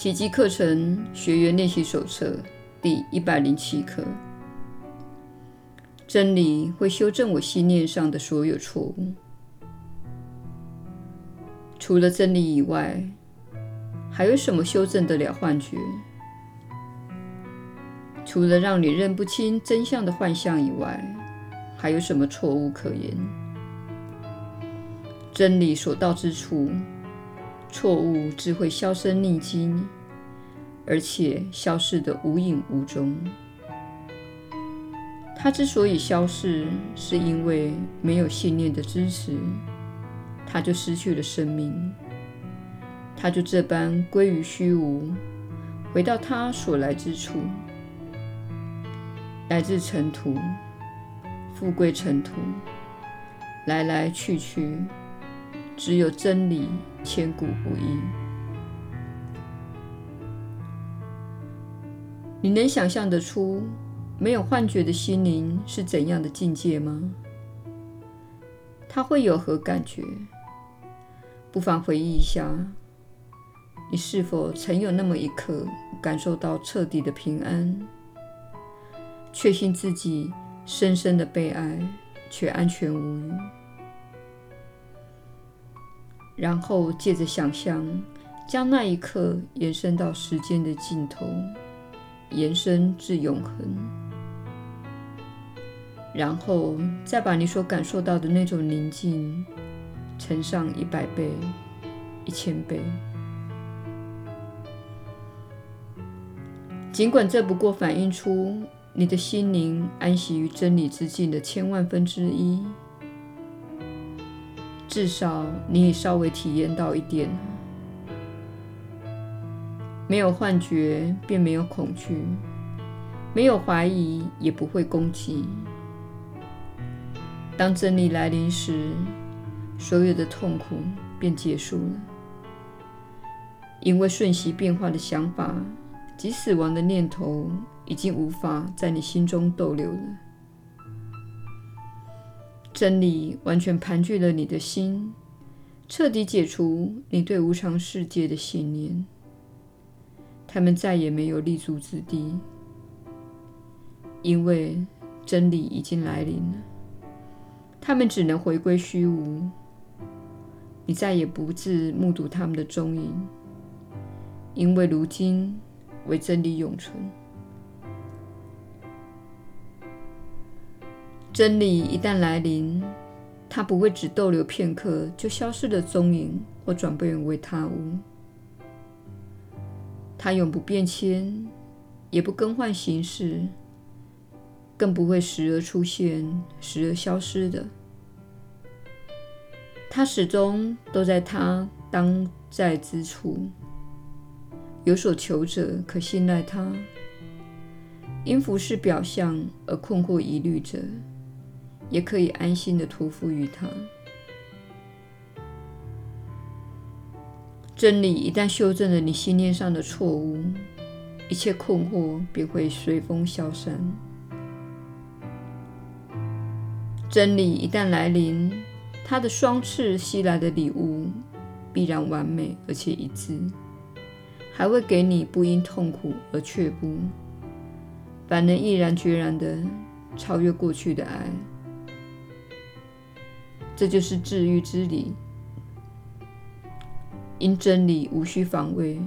奇迹课程学员练习手册第一百零七课：真理会修正我信念上的所有错误。除了真理以外，还有什么修正得了幻觉？除了让你认不清真相的幻象以外，还有什么错误可言？真理所到之处，错误只会销声匿迹，而且消失得无影无踪。它之所以消失，是因为没有信念的支持，它就失去了生命，它就这般归于虚无，回到它所来之处，来自尘土，复归尘土，来来去去。只有真理千古不移。你能想象得出没有幻觉的心灵是怎样的境界吗？它会有何感觉？不妨回忆一下，你是否曾有那么一刻感受到彻底的平安，确信自己深深的被爱，却安全无虞？然后借着想象，将那一刻延伸到时间的尽头，延伸至永恒。然后再把你所感受到的那种宁静乘上一百倍、一千倍。尽管这不过反映出你的心灵安息于真理之境的千万分之一。至少你已稍微体验到一点：没有幻觉，便没有恐惧；没有怀疑，也不会攻击。当真理来临时，所有的痛苦便结束了，因为瞬息变化的想法及死亡的念头已经无法在你心中逗留了。真理完全盘踞了你的心，彻底解除你对无常世界的信念，他们再也没有立足之地，因为真理已经来临了。他们只能回归虚无，你再也不致目睹他们的踪影，因为如今唯真理永存。真理一旦来临，它不会只逗留片刻就消失的踪影，或转变为他物。它永不变迁，也不更换形式，更不会时而出现，时而消失的。它始终都在它当在之处。有所求者可信赖它，因服侍表象而困惑疑虑者。也可以安心的托付于他。真理一旦修正了你信念上的错误，一切困惑便会随风消散。真理一旦来临，它的双翅吸来的礼物必然完美而且一致，还会给你不因痛苦而却步，反能毅然决然地超越过去的爱。这就是治愈之理，因真理无需防卫，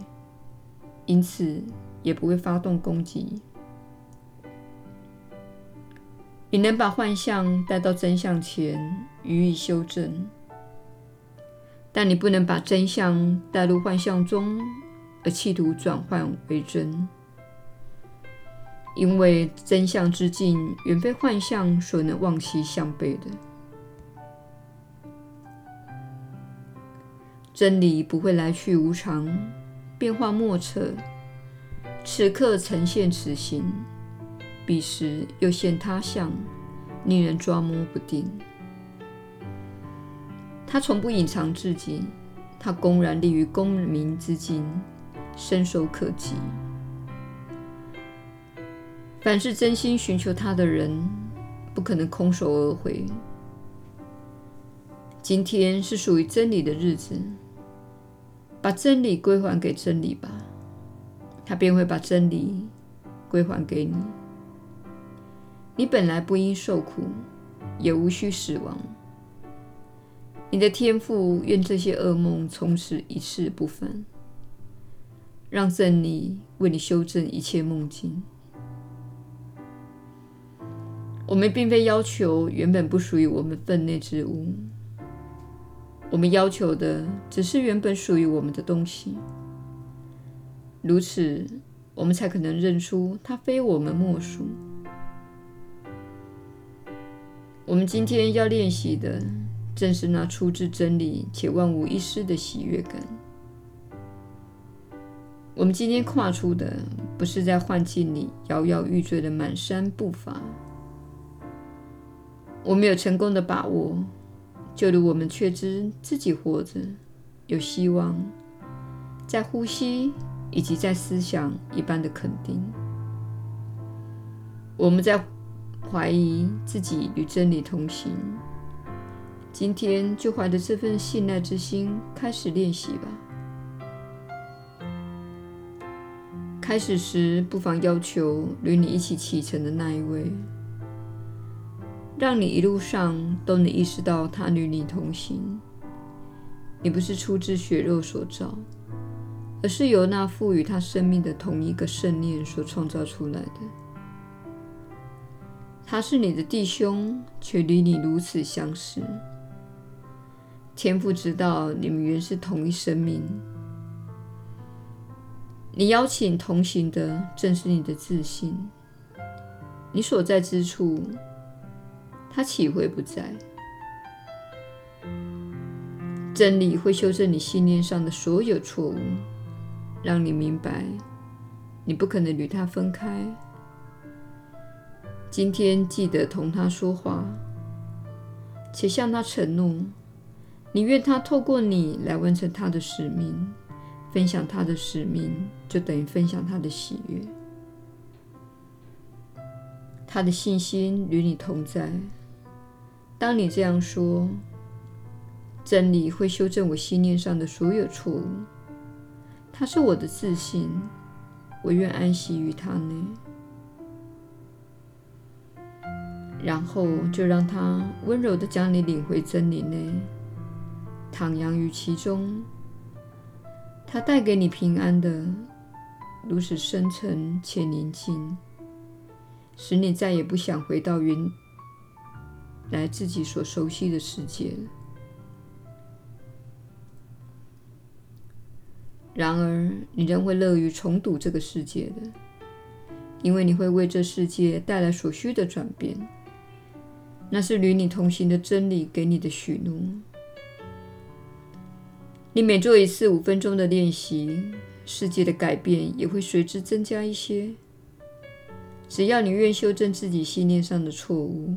因此也不会发动攻击。你能把幻象带到真相前予以修正，但你不能把真相带入幻象中而企图转换为真，因为真相之境远非幻象所能望其项背的。真理不会来去无常，变化莫测。此刻呈现此形，彼时又现他相，令人抓摸不定。他从不隐藏自己，他公然立于公民之境，伸手可及。凡是真心寻求他的人，不可能空手而回。今天是属于真理的日子。把真理归还给真理吧，他便会把真理归还给你。你本来不应受苦，也无需死亡。你的天赋愿这些噩梦从此一去不返，让真理为你修正一切梦境。我们并非要求原本不属于我们分内之物，我们要求的只是原本属于我们的东西。如此，我们才可能认出它非我们莫属。我们今天要练习的，正是那出自真理且万无一失的喜悦感。我们今天跨出的，不是在幻境里摇摇欲坠的满山步伐。我们有成功的把握，就如我们确知自己活着，有希望，在呼吸以及在思想一般的肯定。我们在怀疑自己与真理同行。今天就怀着这份信赖之心开始练习吧。开始时，不妨要求与你一起启程的那一位。让你一路上都能意识到他与你同行。你不是出自血肉所造，而是由那赋予他生命的同一个圣念所创造出来的。他是你的弟兄，却与你如此相似。天父知道你们原是同一生命。你邀请同行的正是你的自信。你所在之处。他岂会不在？真理会修正你信念上的所有错误，让你明白你不可能与他分开。今天记得同他说话，且向他承诺，你愿他透过你来完成他的使命。分享他的使命，就等于分享他的喜悦。他的信心与你同在。当你这样说，真理会修正我信念上的所有错误。它是我的自信，我愿安息于它内。然后就让它温柔地将你领回真理内，徜徉于其中。它带给你平安的，如此深沉且宁静，使你再也不想回到原来自己所熟悉的世界。然而，你仍会乐于重睹这个世界的，因为你会为这世界带来所需的转变。那是与你同行的真理给你的许诺。你每做一次五分钟的练习，世界的改变也会随之增加一些。只要你愿修正自己信念上的错误。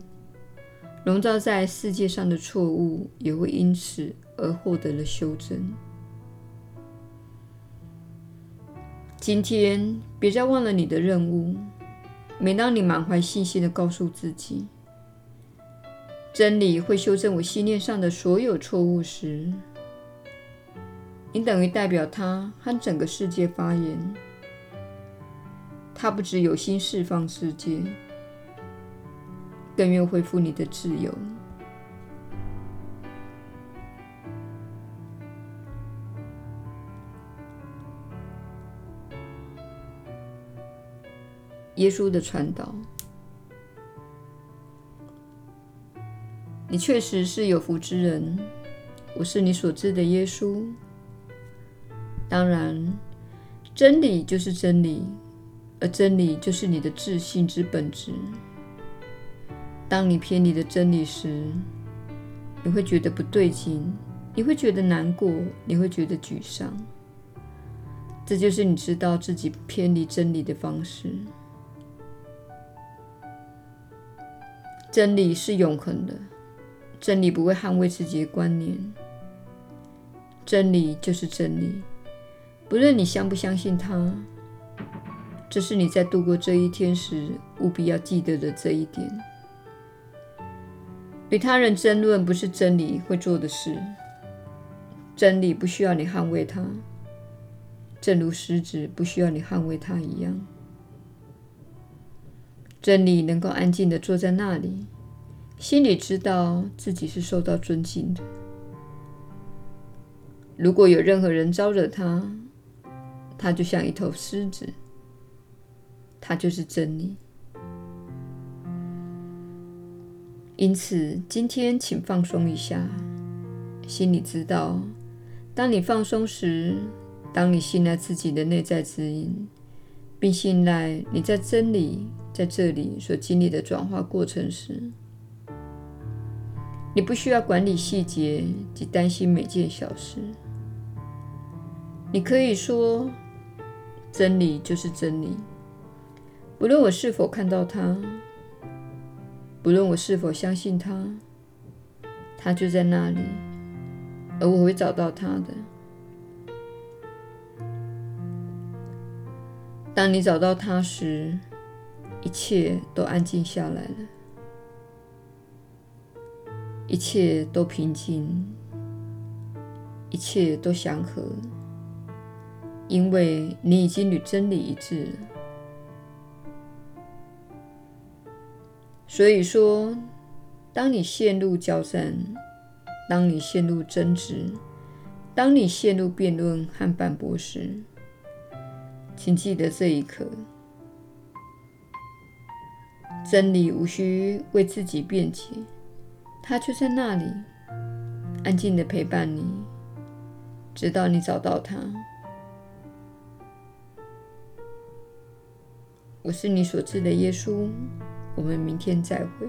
笼罩在世界上的错误也会因此而获得了修正。今天，别再忘了你的任务。每当你满怀信心地告诉自己，真理会修正我信念上的所有错误时，你等于代表他和整个世界发言。他不只有心释放世界。更愿恢复你的自由。耶稣的传导，你确实是有福之人。我是你所知的耶稣。当然，真理就是真理，而真理就是你的自信之本质。当你偏离了真理时，你会觉得不对劲，你会觉得难过，你会觉得沮丧。这就是你知道自己偏离真理的方式。真理是永恒的，真理不会捍卫自己的观念。真理就是真理，不论你相不相信它。这是你在度过这一天时务必要记得的这一点。与他人争论不是真理会做的事。真理不需要你捍卫它，正如狮子不需要你捍卫它一样。真理能够安静地坐在那里，心里知道自己是受到尊敬的。如果有任何人招惹他，他就像一头狮子，他就是真理。因此，今天请放松一下，心里知道，当你放松时，当你信赖自己的内在指引，并信赖你在真理。在这里所经历的转化过程时，你不需要管理细节及担心每件小事。你可以说：“真理就是真理，不论我是否看到它，不论我是否相信他，他就在那里，而我会找到他的。”当你找到他时，一切都安静下来了，一切都平静，一切都祥和，因为你已经与真理一致了。所以说，当你陷入交战，当你陷入争执，当你陷入辩论和反驳时，请记得这一刻。真理无需为自己辩解，它就在那里，安静地陪伴你，直到你找到它。我是你所知的耶稣，我们明天再会。